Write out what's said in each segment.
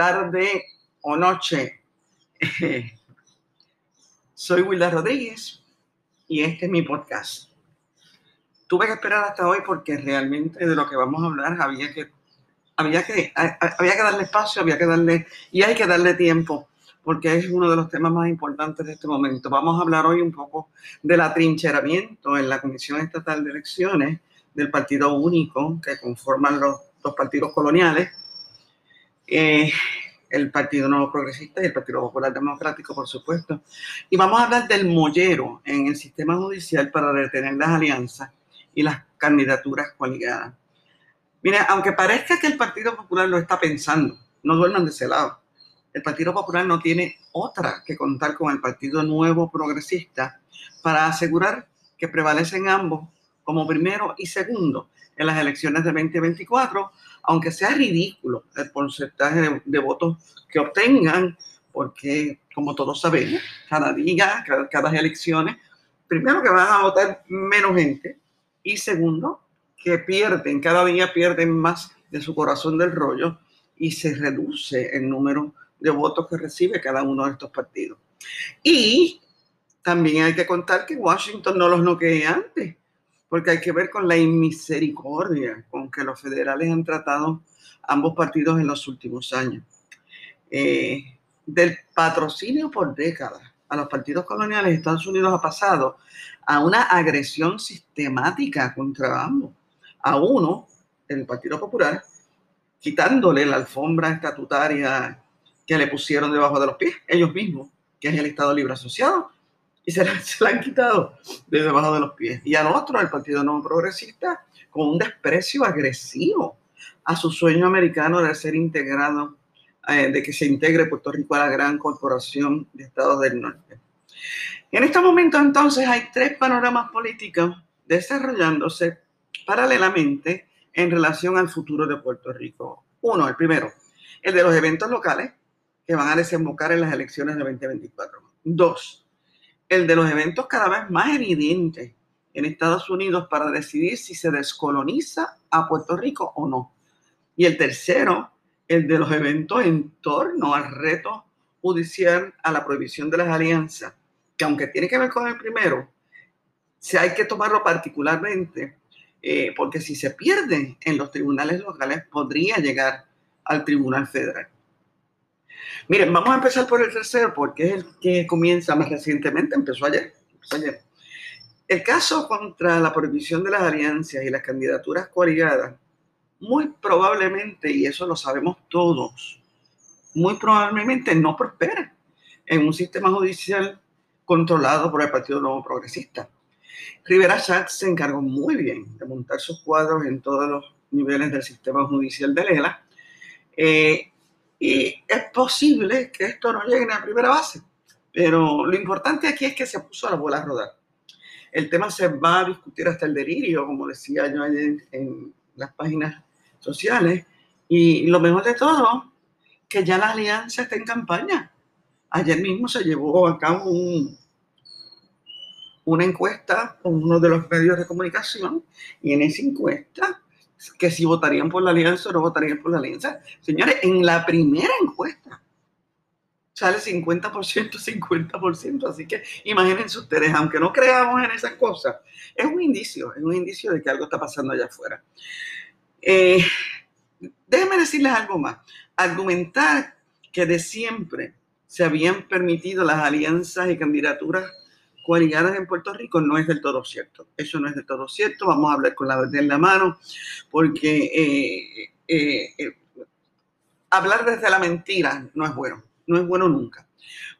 Tarde o noche. Soy Wilda Rodríguez y este es mi podcast. Tuve que esperar hasta hoy porque realmente de lo que vamos a hablar había que, había que, había que darle espacio, había que darle, y hay que darle tiempo porque es uno de los temas más importantes de este momento. Vamos a hablar hoy un poco del atrincheramiento en la Comisión Estatal de Elecciones del Partido Único que conforman los dos partidos coloniales eh, el Partido Nuevo Progresista y el Partido Popular Democrático, por supuesto. Y vamos a hablar del mollero en el sistema judicial para detener las alianzas y las candidaturas coaligadas. Mira, aunque parezca que el Partido Popular lo está pensando, no duerman de ese lado. El Partido Popular no tiene otra que contar con el Partido Nuevo Progresista para asegurar que prevalecen ambos como primero y segundo en las elecciones de 2024 aunque sea ridículo el porcentaje de, votos que obtengan, porque como todos sabemos, cada día, cada, cada elecciones, primero que van a votar menos gente y segundo, que pierden, cada día pierden más de su corazón del rollo y se reduce el número de votos que recibe cada uno de estos partidos. Y también hay que contar que Washington no los noquea antes porque hay que ver con la inmisericordia con que los federales han tratado ambos partidos en los últimos años. Eh, del patrocinio por décadas a los partidos coloniales, Estados Unidos ha pasado a una agresión sistemática contra ambos. A uno, el Partido Popular, quitándole la alfombra estatutaria que le pusieron debajo de los pies, ellos mismos, que es el Estado Libre Asociado, y se la, han quitado de debajo de los pies. Y al otro, el Partido No Progresista, con un desprecio agresivo a su sueño americano de ser integrado, eh, de que se integre Puerto Rico a la gran corporación de Estados del Norte. En este momento, entonces, hay tres panoramas políticos desarrollándose paralelamente en relación al futuro de Puerto Rico. Uno, el primero, el de los eventos locales que van a desembocar en las elecciones de 2024. Dos, el de los eventos cada vez más evidentes en Estados Unidos para decidir si se descoloniza a Puerto Rico o no. Y el tercero, el de los eventos en torno al reto judicial a la prohibición de las alianzas, que aunque tiene que ver con el primero, si hay que tomarlo particularmente, eh, porque si se pierde en los tribunales locales, podría llegar al Tribunal Federal. Miren, vamos a empezar por el tercero porque es el que comienza más recientemente, empezó ayer. El caso contra la prohibición de las alianzas y las candidaturas coaligadas, muy probablemente, y eso lo sabemos todos, muy probablemente no prospera en un sistema judicial controlado por el Partido Nuevo Progresista. Rivera Schatz se encargó muy bien de montar sus cuadros en todos los niveles del sistema judicial de Lela. Eh, y es posible que esto no llegue a primera base, pero lo importante aquí es que se puso la bola a rodar. El tema se va a discutir hasta el delirio, como decía yo ayer en las páginas sociales, y lo mejor de todo, que ya la alianza está en campaña. Ayer mismo se llevó a cabo una encuesta con uno de los medios de comunicación y en esa encuesta que si votarían por la alianza o no votarían por la alianza. Señores, en la primera encuesta sale 50%, 50%. Así que imagínense ustedes, aunque no creamos en esas cosas, es un indicio, es un indicio de que algo está pasando allá afuera. Eh, déjenme decirles algo más. Argumentar que de siempre se habían permitido las alianzas y candidaturas coaligadas en Puerto Rico no es del todo cierto. Eso no es del todo cierto. Vamos a hablar con la verdad en la mano, porque eh, eh, eh, hablar desde la mentira no es bueno, no es bueno nunca.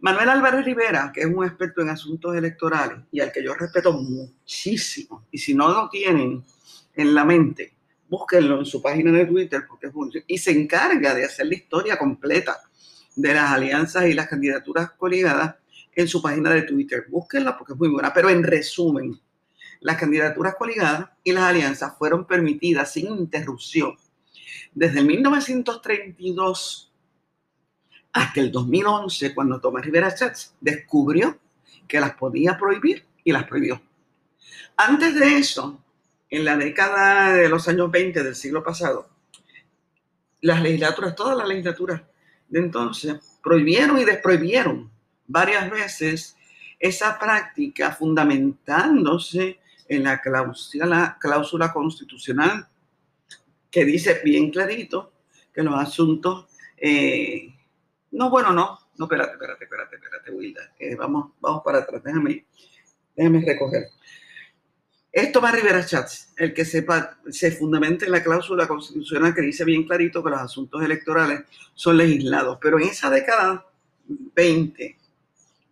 Manuel Álvarez Rivera, que es un experto en asuntos electorales y al que yo respeto muchísimo, y si no lo tienen en la mente, búsquenlo en su página de Twitter porque es y se encarga de hacer la historia completa de las alianzas y las candidaturas coaligadas en su página de Twitter. Búsquenla porque es muy buena. Pero en resumen, las candidaturas coligadas y las alianzas fueron permitidas sin interrupción desde el 1932 hasta el 2011, cuando Tomás Rivera Chats descubrió que las podía prohibir y las prohibió. Antes de eso, en la década de los años 20 del siglo pasado, las legislaturas, todas las legislaturas de entonces, prohibieron y desprohibieron varias veces esa práctica fundamentándose en la cláusula, constitucional que dice bien clarito que los asuntos, eh, no, bueno, no, no, espérate, espérate, espérate, espérate, Wilda, vamos, vamos para atrás, déjame, déjame recoger. Esto va a Rivera Chats, el que sepa, se fundamenta en la cláusula constitucional que dice bien clarito que los asuntos electorales son legislados, pero en esa década 20,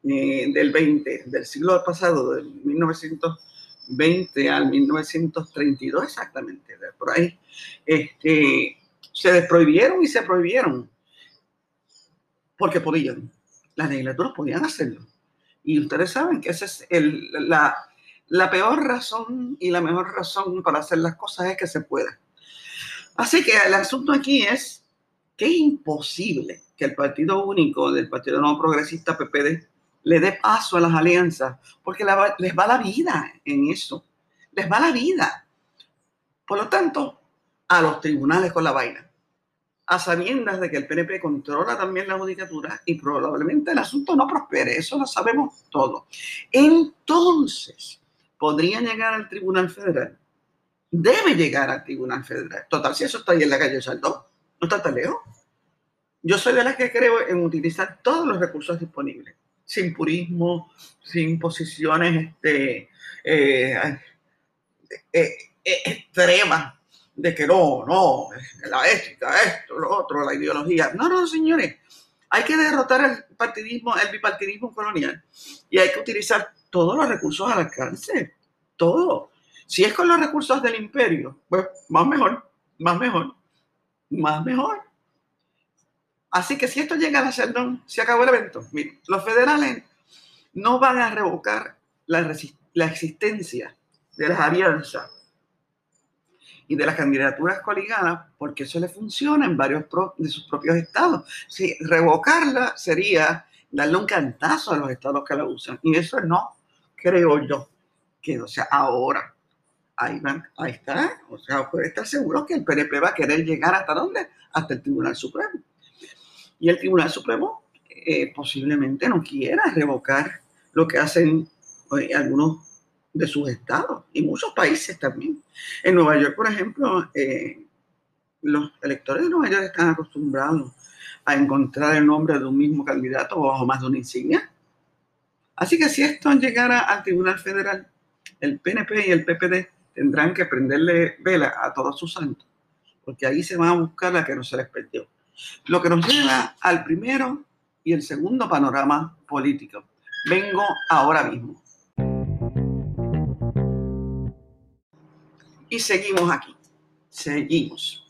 eh, del 20, del siglo pasado, del 1920 al 1932 exactamente, por ahí, este, se desprohibieron y se prohibieron porque podían. Las legislaturas podían hacerlo. Y ustedes saben que esa es la, la peor razón y la mejor razón para hacer las cosas es que se pueda. Así que el asunto aquí es que es imposible que el Partido Único del Partido No Progresista PPD le dé paso a las alianzas, porque les va la vida en eso. Les va la vida. Por lo tanto, a los tribunales con la vaina a sabiendas de que el PNP controla también la judicatura y probablemente el asunto no prospere, eso lo sabemos todo. Entonces, podría llegar al Tribunal Federal, debe llegar al Tribunal Federal. Total, si eso está ahí en la calle Salto, no está tan lejos. Yo soy de las que creo en utilizar todos los recursos disponibles, sin purismo, sin posiciones este, eh, eh, eh, extremas de que no, no, la ética, esto, lo otro, la ideología. No, no, señores, hay que derrotar el partidismo, el bipartidismo colonial y hay que utilizar todos los recursos al alcance, todo. Si es con los recursos del imperio, pues más mejor, más mejor, más mejor. Así que si esto llega a Sheldon, se acabó el evento. Los federales no van a revocar la, la existencia de las alianzas y de las candidaturas coligadas, porque eso le funciona en varios de sus propios estados. Si revocarla sería darle un cantazo a los estados que la usan. Y eso no creo yo que, o sea, ahora, ahí, van, ahí está, o sea, puede estar seguro que el PNP va a querer llegar hasta dónde? Hasta el Tribunal Supremo. Y el Tribunal Supremo eh, posiblemente no quiera revocar lo que hacen eh, algunos de sus estados y muchos países también. En Nueva York, por ejemplo, eh, los electores de Nueva York están acostumbrados a encontrar el nombre de un mismo candidato bajo más de una insignia. Así que si esto llegara al Tribunal Federal, el PNP y el PPD tendrán que prenderle vela a todos sus santos, porque ahí se van a buscar la que no se les perdió. Lo que nos lleva al primero y el segundo panorama político. Vengo ahora mismo. Y seguimos aquí. Seguimos.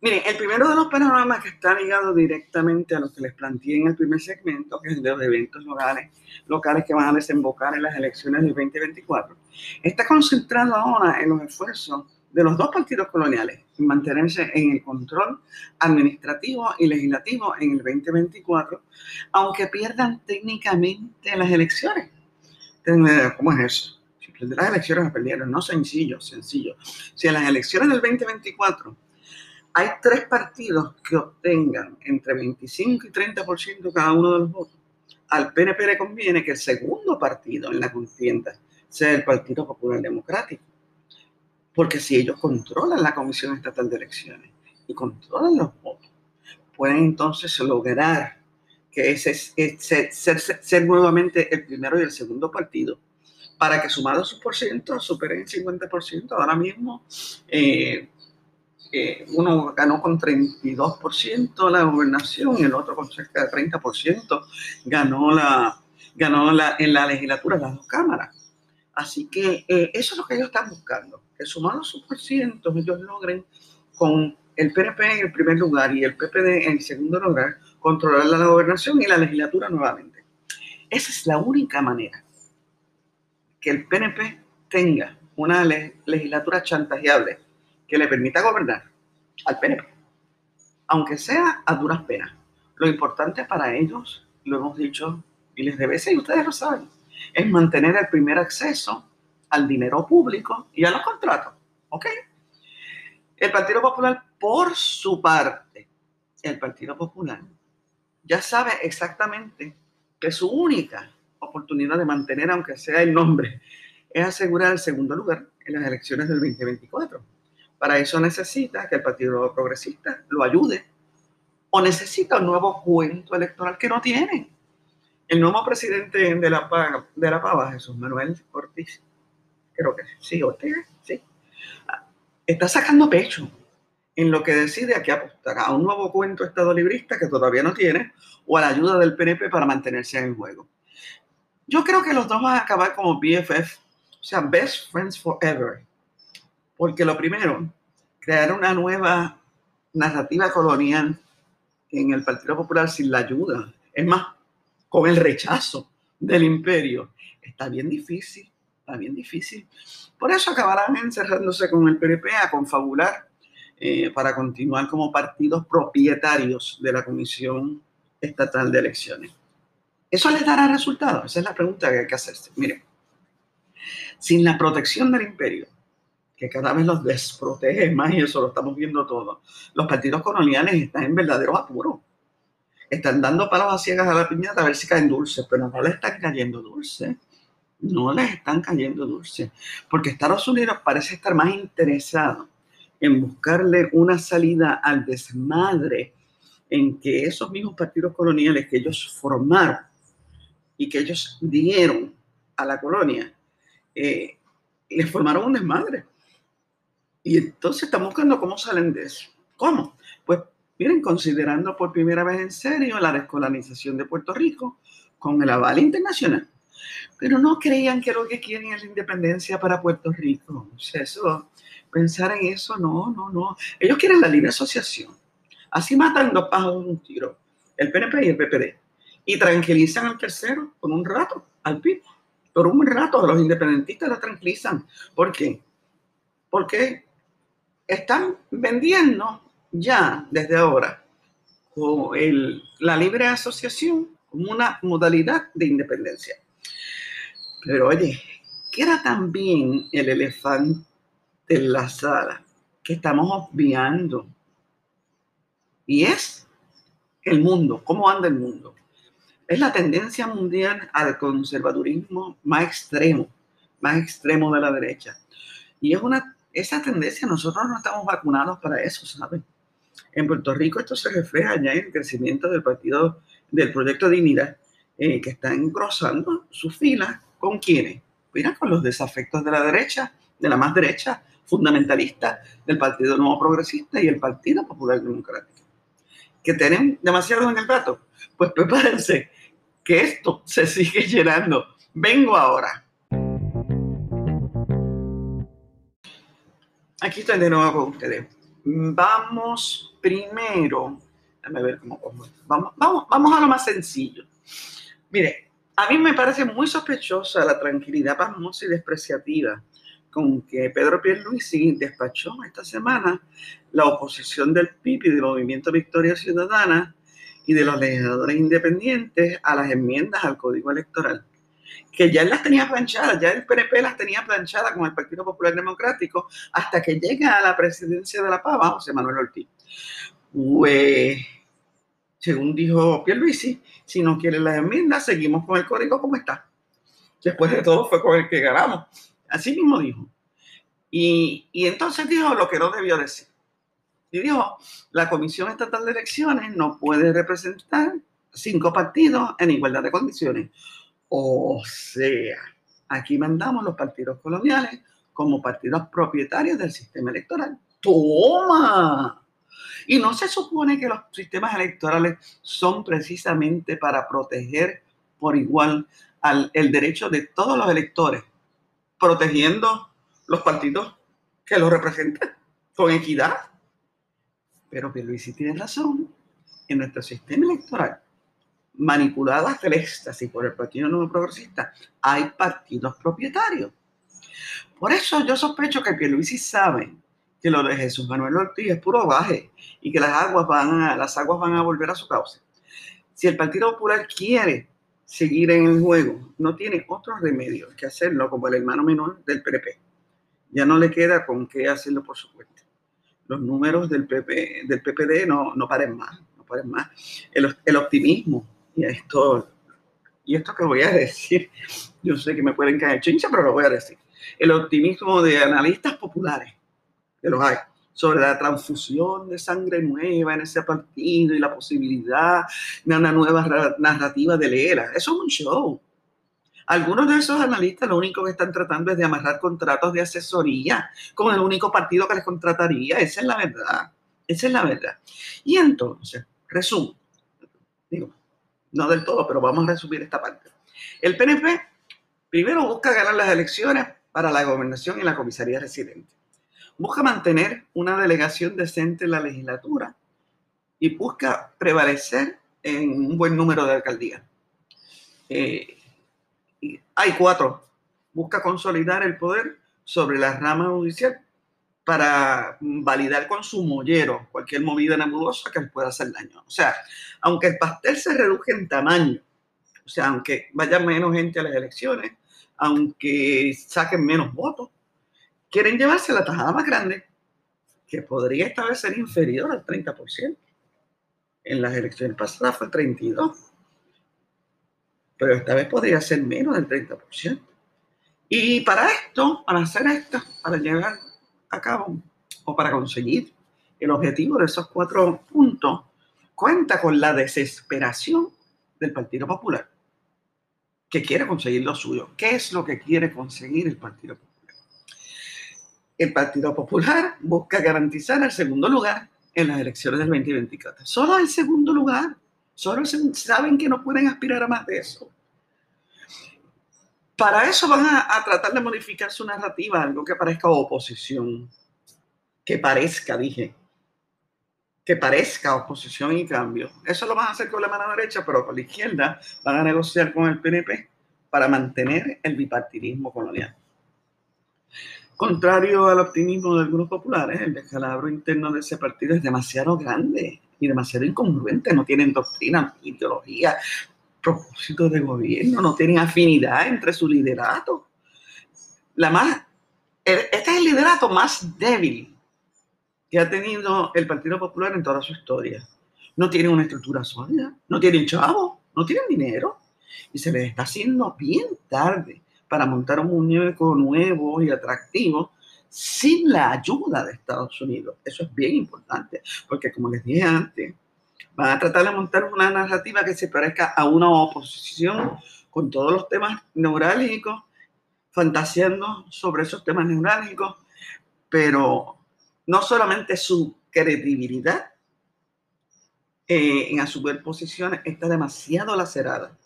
Miren, el primero de los panoramas que está ligado directamente a lo que les planteé en el primer segmento, que es el de los eventos locales, locales que van a desembocar en las elecciones del 2024, está concentrado ahora en los esfuerzos de los dos partidos coloniales en mantenerse en el control administrativo y legislativo en el 2024, aunque pierdan técnicamente las elecciones. ¿Cómo es eso? de las elecciones a perdieron, no sencillo, sencillo. Si en las elecciones del 2024 hay tres partidos que obtengan entre 25 y 30% cada uno de los votos, al PNP le conviene que el segundo partido en la contienda sea el Partido Popular Democrático. Porque si ellos controlan la Comisión Estatal de Elecciones y controlan los votos, pueden entonces lograr que ese, ser, ser, nuevamente el primero y el segundo partido para que sumado sus por ciento superen el 50%. Ahora mismo eh, eh, uno ganó con 32% la gobernación y el otro con cerca de 30% ganó, la, ganó en la legislatura las dos cámaras. Así que eh, eso es lo que ellos están buscando, que sumado sus por ciento ellos logren con el PNP en el primer lugar y el PPD en el segundo lugar controlar la gobernación y la legislatura nuevamente. Esa es la única manera que el PNP tenga una legislatura chantajeable que le permita gobernar al PNP, aunque sea a duras penas. Lo importante para ellos, lo hemos dicho y les debe ser, y ustedes lo saben, es mantener el primer acceso al dinero público y a los contratos. ¿Ok? El Partido Popular, por su parte, el Partido Popular ya sabe exactamente que su única oportunidad de mantener, aunque sea el nombre, es asegurar el segundo lugar en las elecciones del 2024. Para eso necesita que el Partido Progresista lo ayude o necesita un nuevo cuento electoral que no tiene. El nuevo presidente de la, de la Pava, Jesús Manuel Ortiz, creo que sí, Ortiz, sí, está sacando pecho en lo que decide a qué apostar, a un nuevo cuento estado librista que todavía no tiene o a la ayuda del PNP para mantenerse en juego. Yo creo que los dos van a acabar como BFF, o sea, Best Friends Forever. Porque lo primero, crear una nueva narrativa colonial en el Partido Popular sin la ayuda, es más, con el rechazo del imperio, está bien difícil, está bien difícil. Por eso acabarán encerrándose con el PNP a confabular eh, para continuar como partidos propietarios de la Comisión Estatal de Elecciones. ¿Eso les dará resultados? Esa es la pregunta que hay que hacerse. Miren, sin la protección del imperio, que cada vez los desprotege más y eso lo estamos viendo todo, los partidos coloniales están en verdaderos apuros. Están dando palos a ciegas a la piñata a ver si caen dulces, pero no les están cayendo dulces. No les están cayendo dulces. Porque Estados Unidos parece estar más interesado en buscarle una salida al desmadre en que esos mismos partidos coloniales que ellos formaron y que ellos dieron a la colonia, eh, les formaron un desmadre. Y entonces están buscando cómo salen de eso. ¿Cómo? Pues miren, considerando por primera vez en serio la descolonización de Puerto Rico con el aval internacional. Pero no creían que lo que quieren es la independencia para Puerto Rico. Eso, pensar en eso, no, no, no. Ellos quieren la libre asociación. Así matan dos pájaros de un tiro, el PNP y el PPD. Y tranquilizan al tercero por un rato, al PIB. Por un rato los independentistas lo tranquilizan. ¿Por qué? Porque están vendiendo ya desde ahora el, la libre asociación como una modalidad de independencia. Pero oye, ¿qué era también el elefante en la sala que estamos obviando? Y es el mundo, cómo anda el mundo. Es la tendencia mundial al conservadurismo más extremo, más extremo de la derecha. Y es una, esa tendencia, nosotros no estamos vacunados para eso, ¿saben? En Puerto Rico esto se refleja ya en el crecimiento del partido, del proyecto Dignidad, eh, que está engrosando sus filas con quienes? Mira, con los desafectos de la derecha, de la más derecha, fundamentalista, del Partido Nuevo Progresista y el Partido Popular Democrático. Que tienen demasiado en el plato. Pues prepárense, que esto se sigue llenando. Vengo ahora. Aquí estoy de nuevo con ustedes. Vamos primero, ver cómo, vamos, vamos, vamos a lo más sencillo. Mire, a mí me parece muy sospechosa la tranquilidad pasmosa y despreciativa con que Pedro Pierluisi despachó esta semana la oposición del PIB y del Movimiento Victoria Ciudadana y de los legisladores independientes a las enmiendas al Código Electoral, que ya él las tenía planchadas, ya el PNP las tenía planchadas con el Partido Popular Democrático hasta que llega a la presidencia de la PAVA, José Manuel Ortiz. Pues, según dijo Pierluisi, si no quieren las enmiendas, seguimos con el código como está. Después de todo fue con el que ganamos. Así mismo dijo. Y, y entonces dijo lo que no debió decir. Y dijo, la Comisión Estatal de Elecciones no puede representar cinco partidos en igualdad de condiciones. O sea, aquí mandamos los partidos coloniales como partidos propietarios del sistema electoral. ¡Toma! Y no se supone que los sistemas electorales son precisamente para proteger por igual al, el derecho de todos los electores, protegiendo los partidos que los representan con equidad. Pero Luis tiene razón, en nuestro sistema electoral, manipulado hasta el éxtasis por el Partido Nuevo Progresista, hay partidos propietarios. Por eso yo sospecho que Pierluisi sabe que lo de Jesús Manuel Ortiz es puro baje y que las aguas van a, las aguas van a volver a su cauce. Si el Partido Popular quiere seguir en el juego, no tiene otro remedio que hacerlo como el hermano menor del PNP. Ya no le queda con qué hacerlo por su cuenta. los números del, PP, del PPD no, no paren más, no paren más. El, el optimismo, y esto, y esto que voy a decir, yo sé que me pueden caer chincha, pero lo voy a decir. El optimismo de analistas populares, que los hay, sobre la transfusión de sangre nueva en ese partido y la posibilidad de una nueva narrativa de leer. Eso es un show. Algunos de esos analistas lo único que están tratando es de amarrar contratos de asesoría con el único partido que les contrataría. Esa es la verdad. Esa es la verdad. Y entonces, resumo. Digo, no del todo, pero vamos a resumir esta parte. El PNP primero busca ganar las elecciones para la gobernación y la comisaría residente. Busca mantener una delegación decente en la legislatura y busca prevalecer en un buen número de alcaldías. Eh, hay cuatro. Busca consolidar el poder sobre la rama judicial para validar con su mollero cualquier movida nebulosa que pueda hacer daño. O sea, aunque el pastel se reduje en tamaño, o sea, aunque vaya menos gente a las elecciones, aunque saquen menos votos, quieren llevarse la tajada más grande, que podría esta vez ser inferior al 30%. En las elecciones pasadas fue el 32% pero esta vez podría ser menos del 30%. Y para esto, para hacer esto, para llegar a cabo o para conseguir el objetivo de esos cuatro puntos, cuenta con la desesperación del Partido Popular, que quiere conseguir lo suyo. ¿Qué es lo que quiere conseguir el Partido Popular? El Partido Popular busca garantizar el segundo lugar en las elecciones del 2024. Solo el segundo lugar. Solo saben que no pueden aspirar a más de eso. Para eso van a, tratar de modificar su narrativa, algo que parezca oposición. Que parezca, dije. Que parezca oposición y cambio. Eso lo van a hacer con la mano derecha, pero con la izquierda van a negociar con el PNP para mantener el bipartidismo colonial. Contrario al optimismo de algunos populares, el descalabro interno de ese partido es demasiado grande y demasiado incongruente, no tienen doctrina, ideología, propósito de gobierno, no tienen afinidad entre su liderato. La más, este es el liderato más débil que ha tenido el Partido Popular en toda su historia. No tienen una estructura sólida, no tienen chavo, no tienen dinero y se les está haciendo bien tarde para montar un muñeco nuevo y atractivo sin la ayuda de Estados Unidos. Eso es bien importante, porque como les dije antes, van a tratar de montar una narrativa que se parezca a una oposición con todos los temas neurálgicos, fantaseando sobre esos temas neurálgicos, pero no solamente su credibilidad eh, en asumir posiciones está demasiado lacerada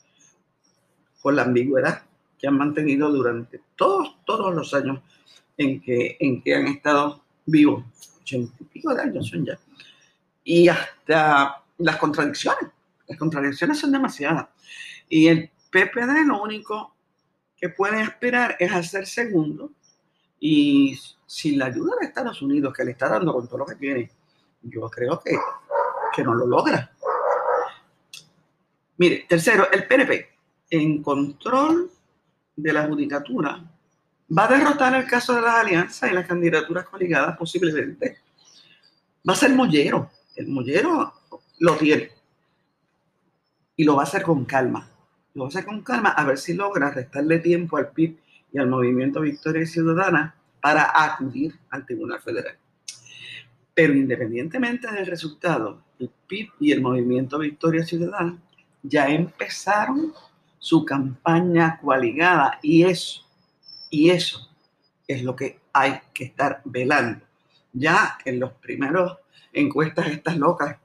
por la ambigüedad que han mantenido durante todos, todos los años en que, en que han estado vivos, ochenta y pico de años son ya, y hasta las contradicciones, las contradicciones son demasiadas. Y el PPD lo único que puede esperar es hacer segundo y sin la ayuda de Estados Unidos que le está dando con todo lo que tiene, yo creo que, que no lo logra. Mire, tercero, el PNP en control de la judicatura va a derrotar el caso de las alianzas y las candidaturas coligadas posiblemente. Va a ser mollero. El mollero lo tiene. Y lo va a hacer con calma. Lo va a hacer con calma a ver si logra restarle tiempo al PIB y al Movimiento Victoria Ciudadana para acudir al Tribunal Federal. Pero independientemente del resultado, el PIB y el Movimiento Victoria Ciudadana ya empezaron su campaña coaligada y eso, y eso es lo que hay que estar velando. Ya en los primeros encuestas estas locas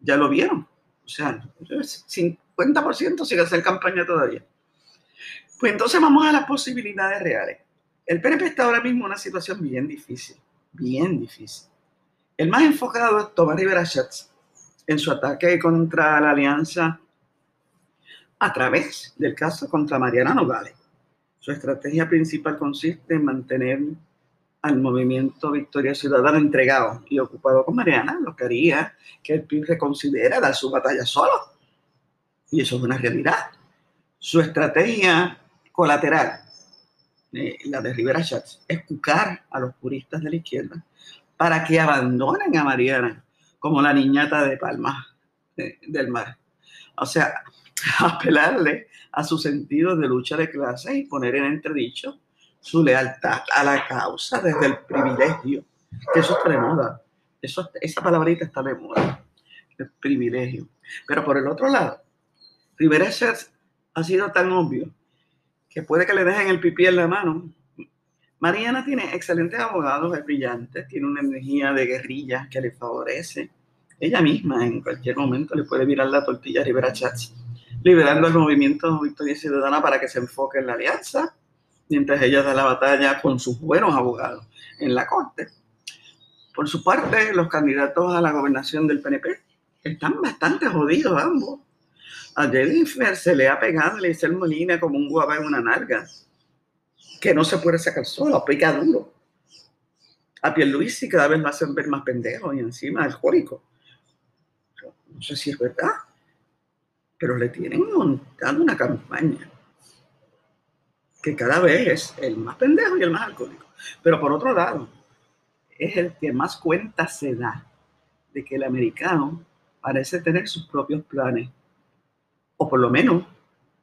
ya lo vieron. O sea, 50% sigue hacer campaña todavía. Pues entonces vamos a las posibilidades reales. El PNP está ahora mismo en una situación bien difícil, bien difícil. El más enfocado es Tomás Rivera Schatz en su ataque contra la alianza a través del caso contra Mariana Nogales. Su estrategia principal consiste en mantener al movimiento Victoria Ciudadana entregado y ocupado con Mariana, lo que haría que el PIB reconsidera dar su batalla solo. Y eso es una realidad. Su estrategia colateral, eh, la de Rivera Schatz, es cucar a los puristas de la izquierda para que abandonen a Mariana como la niñata de Palma del Mar. O sea, apelarle a su sentido de lucha de clase y poner en entredicho su lealtad a la causa desde el privilegio, que eso está de moda. Eso, esa palabrita está de moda, el privilegio. Pero por el otro lado, Rivera ha sido tan obvio que puede que le dejen el pipí en la mano. Mariana tiene excelentes abogados, es brillante, tiene una energía de guerrilla que le favorece. Ella misma en cualquier momento le puede virar la tortilla a Rivera Chats, liberando el movimiento Victoria Ciudadana para que se enfoque en la alianza, mientras ella da la batalla con sus buenos abogados en la corte. Por su parte, los candidatos a la gobernación del PNP están bastante jodidos ambos. A Jennifer se le ha pegado a Leisel Molina como un guava en una narga, que no se puede sacar solo, pica duro. A Pierluisi cada vez más hacen ver más pendejo y encima alcohólico. No sé si es verdad, pero le tienen montado una campaña que cada vez es el más pendejo y el más alcohólico. Pero por otro lado, es el que más cuenta se da de que el americano parece tener sus propios planes o por lo menos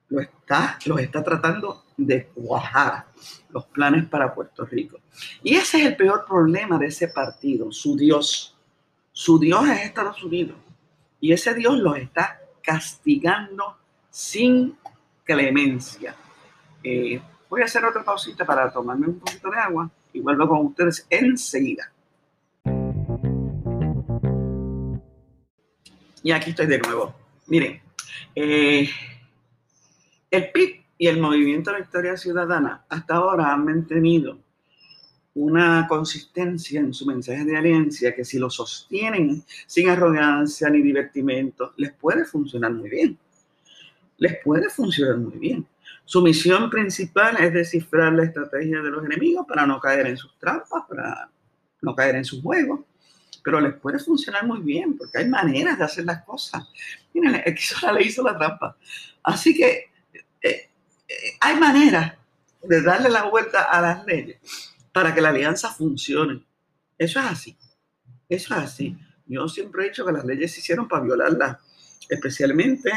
lo está, los está tratando de cuajar los planes para Puerto Rico. Y ese es el peor problema de ese partido, su Dios. Su Dios es Estados Unidos. Y ese Dios los está castigando sin clemencia. Eh, voy a hacer otra pausita para tomarme un poquito de agua y vuelvo con ustedes enseguida. Y aquí estoy de nuevo. Miren, eh, el PIB y el Movimiento de Victoria Ciudadana hasta ahora han mantenido una consistencia en su mensaje de alianza que si lo sostienen sin arrogancia ni divertimento, les puede funcionar muy bien. Les puede funcionar muy bien. Su misión principal es descifrar la estrategia de los enemigos para no caer en sus trampas, para no caer en sus juegos pero les puede funcionar muy bien porque hay maneras de hacer las cosas. Miren, el que hizo la ley hizo la trampa. Así que eh, eh, hay maneras de darle la vuelta a las leyes para que la alianza funcione. Eso es así. Eso es así. Yo siempre he dicho que las leyes se hicieron para violarlas, especialmente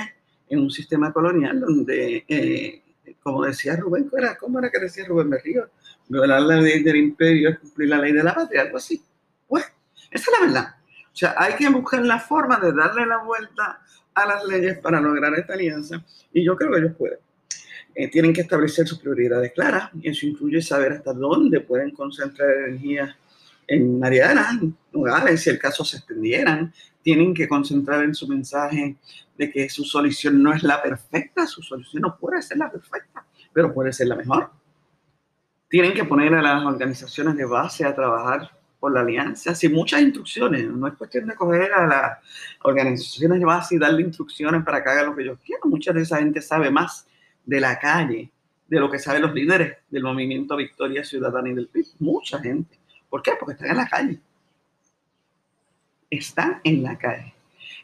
en un sistema colonial donde, eh, como decía Rubén, ¿cómo era que decía Rubén Berrío? Violar la ley del imperio es cumplir la ley de la patria, algo así. Pues esa es la verdad. O sea, hay que buscar la forma de darle la vuelta a las leyes para lograr esta alianza y yo creo que ellos pueden. Eh, tienen que establecer sus prioridades claras y eso incluye saber hasta dónde pueden concentrar energía en Mariana, Nogales, si el caso se extendieran. Tienen que concentrar en su mensaje de que su solución no es la perfecta, su solución no puede ser la perfecta, pero puede ser la mejor. Tienen que poner a las organizaciones de base a trabajar por la alianza, sin muchas instrucciones. No es cuestión de coger a las organizaciones de base y darle instrucciones para que hagan lo que ellos quieran. Mucha de esa gente sabe más de la calle, de lo que saben los líderes del movimiento Victoria Ciudadana y del PIB. Mucha gente. ¿Por qué? Porque están en la calle. Están en la calle.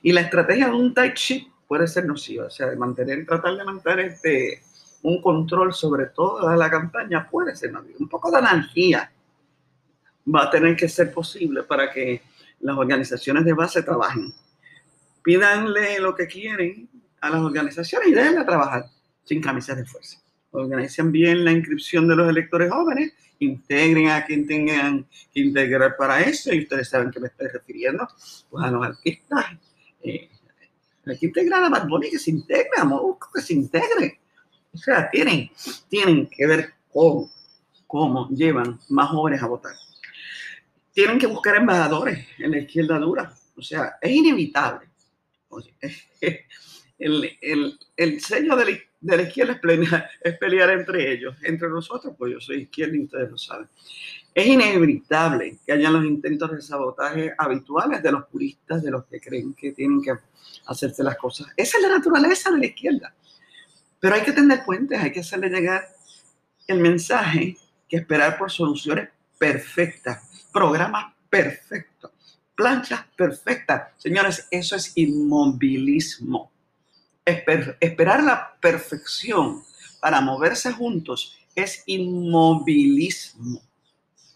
Y la estrategia de un tight ship puede ser nociva. O sea, de mantener, tratar de mantener este, un control sobre toda la campaña puede ser nociva. Un poco de anarquía va a tener que ser posible para que las organizaciones de base trabajen. Pídanle lo que quieren a las organizaciones y déjenla trabajar sin camisas de fuerza. Organicen bien la inscripción de los electores jóvenes, integren a quien tengan que integrar para eso, y ustedes saben que me estoy refiriendo pues, a los artistas. Eh, hay que integrar a Bad que se integre, a que se integre. O sea, tienen, tienen que ver cómo, cómo llevan más jóvenes a votar tienen que buscar embajadores en la izquierda dura. O sea, es inevitable. el, el, el, sello de la, de la izquierda es pelear, es pelear, entre ellos, entre nosotros, pues yo soy izquierda y ustedes lo saben. Es inevitable que hayan los intentos de sabotaje habituales de los puristas, de los que creen que tienen que hacerse las cosas. Esa es la naturaleza de la izquierda. Pero hay que tener puentes, hay que hacerle llegar el mensaje que esperar por soluciones perfectas programa perfecto, planchas perfectas. Señores, eso es inmovilismo. Esperar la perfección para moverse juntos es inmovilismo.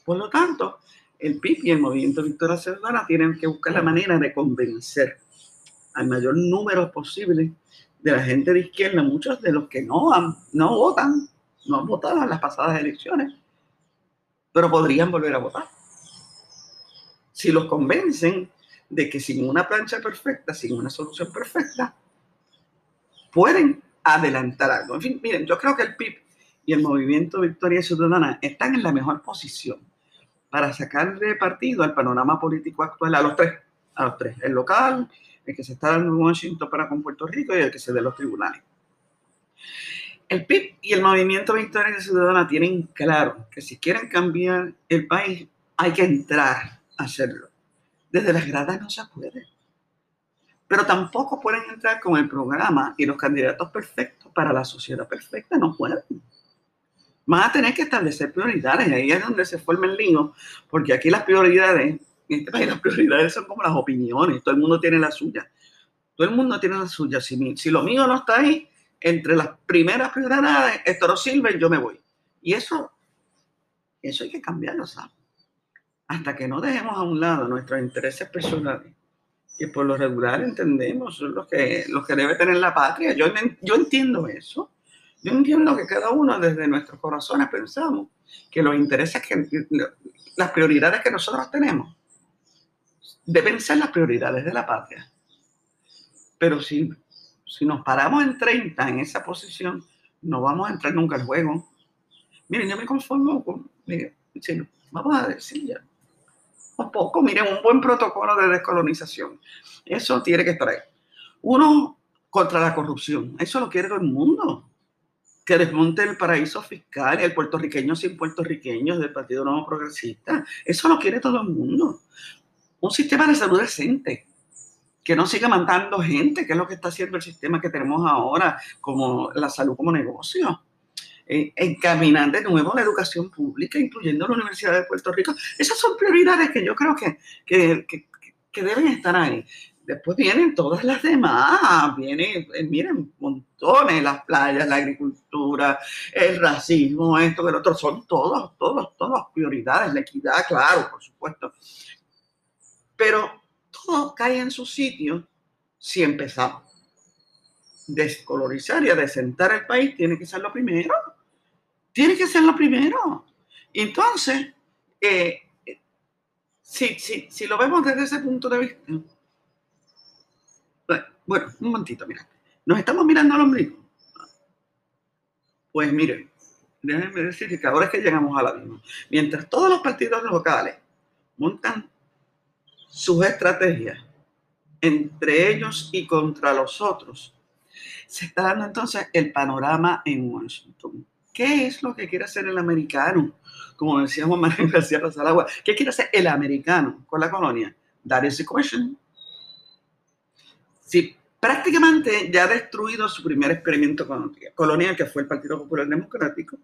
Por lo tanto, el PIB y el Movimiento Victoria Ciudadana tienen que buscar la manera de convencer al mayor número posible de la gente de izquierda, muchos de los que no, han, no votan, no han votado en las pasadas elecciones, pero podrían volver a votar. Si los convencen de que sin una plancha perfecta, sin una solución perfecta, pueden adelantar algo. En fin, miren, yo creo que el PIB y el Movimiento Victoria Ciudadana están en la mejor posición para sacarle partido al panorama político actual a los tres, a los tres, el local, el que se está dando en Washington para con Puerto Rico y el que se dé los tribunales. El PIB y el Movimiento Victoria Ciudadana tienen claro que si quieren cambiar el país hay que entrar a hacerlo. Desde las gradas no se puede. Pero tampoco pueden entrar con el programa y los candidatos perfectos para la sociedad perfecta, no pueden van a tener que establecer prioridades. Y ahí es donde se forma el lío, porque aquí las prioridades, en este país las prioridades son como las opiniones, todo el mundo tiene la suya. Todo el mundo tiene la suya. Si, si lo mío no está ahí, entre las primeras prioridades, esto no sirve, yo me voy. Y eso, eso hay que cambiarlo, ¿sabes? Hasta que no dejemos a un lado nuestros intereses personales, que por lo regular entendemos son los que, los que debe tener la patria. Yo, yo entiendo eso. Yo entiendo que cada uno desde nuestros corazones pensamos que los intereses, que las prioridades que nosotros tenemos deben ser las prioridades de la patria. Pero si, si nos paramos en 30 en esa posición, no vamos a entrar nunca al juego. Miren, yo me conformo con, miren, vamos a decir ya, un poco, miren, un buen protocolo de descolonización. Eso tiene que estar ahí. Uno contra la corrupción, eso lo quiere todo el mundo que desmonte el paraíso fiscal, el puertorriqueño sin puertorriqueños del Partido Nuevo Progresista. Eso lo quiere todo el mundo. Un sistema de salud decente, que no siga mandando gente, que es lo que está haciendo el sistema que tenemos ahora, como la salud como negocio. Eh, encaminar de nuevo la educación pública, incluyendo la Universidad de Puerto Rico. Esas son prioridades que yo creo que, que, que, que deben estar ahí. Después vienen todas las demás, vienen, eh, miren, montones, las playas, la agricultura, el racismo, esto, el otro, son todos, todos, todas prioridades, la equidad, claro, por supuesto. Pero todo cae en su sitio si empezamos. Descolorizar y a desentar el país tiene que ser lo primero. Tiene que ser lo primero. Entonces, eh, eh, si, si, si lo vemos desde ese punto de vista, bueno, un momentito, mira. Nos estamos mirando al ombligo. Pues miren, déjenme decir que ahora es que llegamos a la misma. Mientras todos los partidos locales montan sus estrategias entre ellos y contra los otros, se está dando entonces el panorama en Washington. ¿Qué es lo que quiere hacer el americano? Como decía Juan Manuel García Rosalagua, ¿qué quiere hacer el americano con la colonia? That is the question. Si prácticamente ya ha destruido su primer experimento colonial, que fue el Partido Popular Democrático,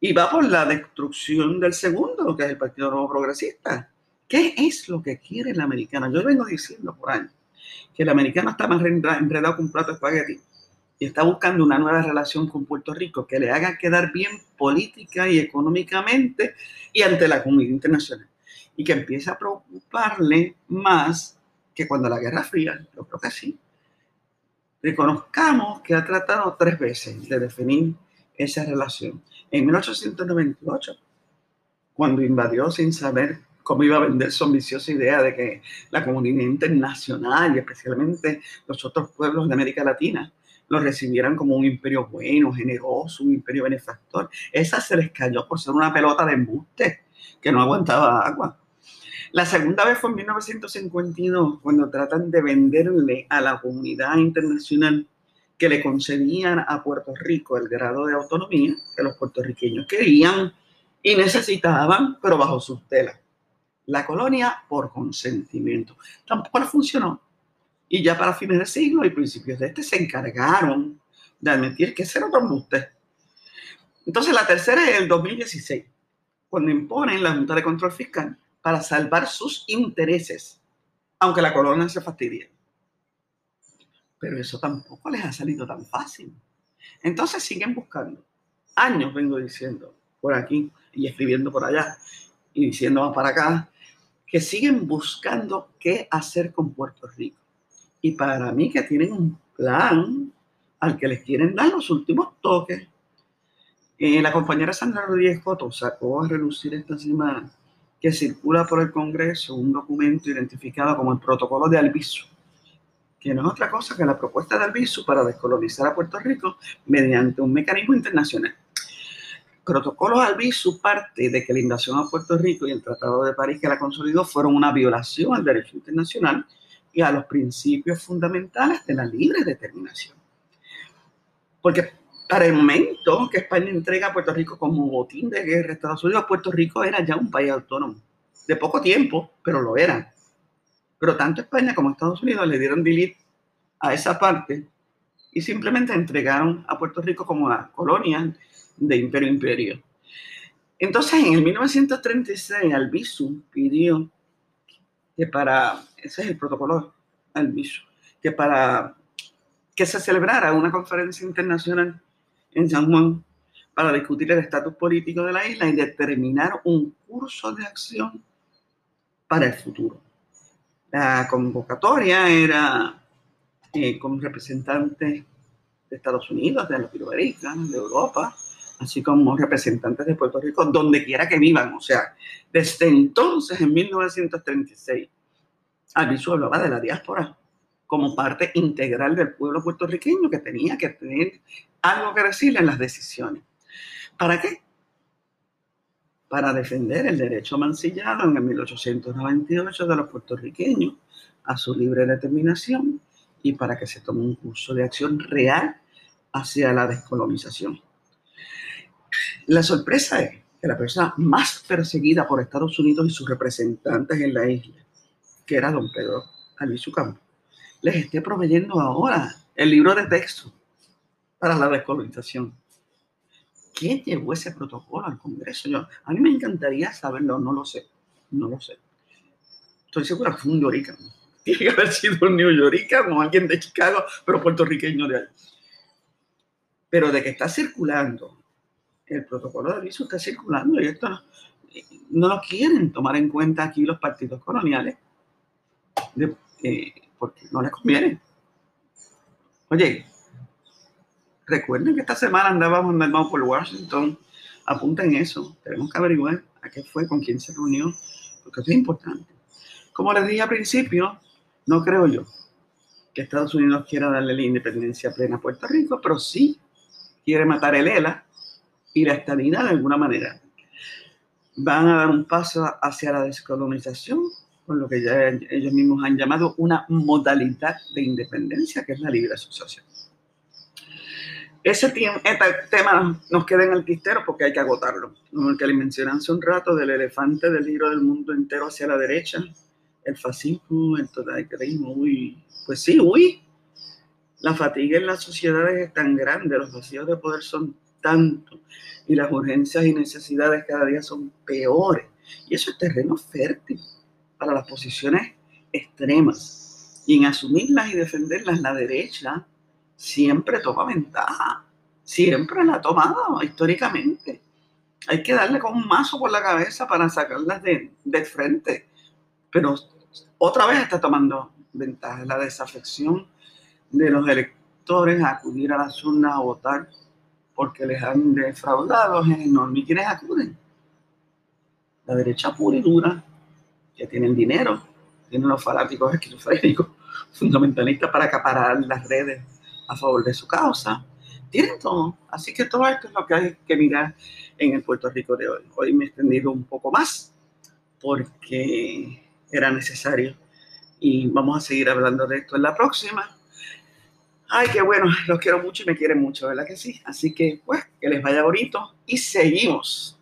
y va por la destrucción del segundo, que es el Partido Nuevo Progresista. ¿Qué es lo que quiere el americano? Yo vengo diciendo por años que el americano está más enredado con un plato de espagueti y está buscando una nueva relación con Puerto Rico que le haga quedar bien política y económicamente y ante la comunidad internacional. Y que empiece a preocuparle más que cuando la Guerra Fría, yo creo que sí, reconozcamos que ha tratado tres veces de definir esa relación. En 1898, cuando invadió sin saber cómo iba a vender su ambiciosa idea de que la comunidad internacional y especialmente los otros pueblos de América Latina lo recibieran como un imperio bueno, generoso, un imperio benefactor. Esa se les cayó por ser una pelota de embuste que no aguantaba agua. La segunda vez fue en 1952, cuando tratan de venderle a la comunidad internacional que le concedían a Puerto Rico el grado de autonomía que los puertorriqueños querían y necesitaban, pero bajo sus telas. La colonia por consentimiento. Tampoco funcionó. Y ya para fines del siglo y principios de este se encargaron de admitir que ese era otro embuste. Entonces la tercera es el 2016, cuando imponen la Junta de Control Fiscal para salvar sus intereses, aunque la colonia se fastidie. Pero eso tampoco les ha salido tan fácil. Entonces siguen buscando. Años vengo diciendo por aquí y escribiendo por allá y diciendo más para acá que siguen buscando qué hacer con Puerto Rico. Y para mí que tienen un plan al que les quieren dar los últimos toques. Eh, la compañera Sandra Rodríguez Coto sacó a relucir esta semana que circula por el Congreso un documento identificado como el Protocolo de Albizu, que no es otra cosa que la propuesta de Albizu para descolonizar a Puerto Rico mediante un mecanismo internacional. Protocolo Albizu parte de que la invasión a Puerto Rico y el Tratado de París que la consolidó fueron una violación al derecho internacional y a los principios fundamentales de la libre determinación. Porque para el momento que España entrega a Puerto Rico como botín de guerra a Estados Unidos, Puerto Rico era ya un país autónomo. De poco tiempo, pero lo era. Pero tanto España como Estados Unidos le dieron delete a esa parte y simplemente entregaron a Puerto Rico como una colonia de imperio imperio. Entonces, en el 1936, Albizu pidió que para, ese es el protocolo Albizu, que para que se celebrara una conferencia internacional en San Juan para discutir el estatus político de la isla y determinar un curso de acción para el futuro. La convocatoria era eh, con representantes de Estados Unidos, de Latinoamérica, de Europa, así como representantes de Puerto Rico, donde quiera que vivan. O sea, desde entonces, en 1936, Albizu hablaba de la diáspora como parte integral del pueblo puertorriqueño que tenía que tener algo que decirle en las decisiones. ¿Para qué? Para defender el derecho mancillado en el 1898 de los puertorriqueños a su libre determinación y para que se tome un curso de acción real hacia la descolonización. La sorpresa es que la persona más perseguida por Estados Unidos y sus representantes en la isla, que era don Pedro Albizu Campos, les esté proveyendo ahora el libro de texto para la descolonización. ¿Quién llevó ese protocolo al Congreso? Yo, a mí me encantaría saberlo, no lo sé, no lo sé. Estoy seguro que fue un yoricano. Tiene que haber sido un new yoricano, alguien de Chicago, pero puertorriqueño de ahí. Pero de que está circulando, el protocolo de aviso está circulando y esto no, no lo quieren tomar en cuenta aquí los partidos coloniales. Porque no les conviene. Oye, recuerden que esta semana andábamos andando por Washington. Apunten eso. Tenemos que averiguar a qué fue, con quién se reunió, porque es importante. Como les dije al principio, no creo yo que Estados Unidos quiera darle la independencia plena a Puerto Rico, pero sí quiere matar el ELA y la estabilidad de alguna manera. Van a dar un paso hacia la descolonización con lo que ya ellos mismos han llamado una modalidad de independencia, que es la libre asociación. Ese este tema nos queda en el tistero porque hay que agotarlo. Como el que le mencioné hace un rato del elefante del libro del mundo entero hacia la derecha, el fascismo, el totalitarismo, uy, pues sí, uy, la fatiga en las sociedades es tan grande, los vacíos de poder son tantos y las urgencias y necesidades cada día son peores. Y eso es terreno fértil para las posiciones extremas. Y en asumirlas y defenderlas, la derecha siempre toma ventaja. Siempre la ha tomado históricamente. Hay que darle con un mazo por la cabeza para sacarlas de, de frente. Pero otra vez está tomando ventaja. La desafección de los electores a acudir a las urnas a votar porque les han defraudado es enorme. ¿Y quiénes acuden? La derecha pura y dura que tienen dinero, tienen los fanáticos esquizofrénicos, fundamentalistas para acaparar las redes a favor de su causa. Tienen todo. Así que todo esto es lo que hay que mirar en el Puerto Rico de hoy. Hoy me he extendido un poco más porque era necesario y vamos a seguir hablando de esto en la próxima. Ay, qué bueno, los quiero mucho y me quieren mucho, ¿verdad que sí? Así que, pues, que les vaya bonito y seguimos.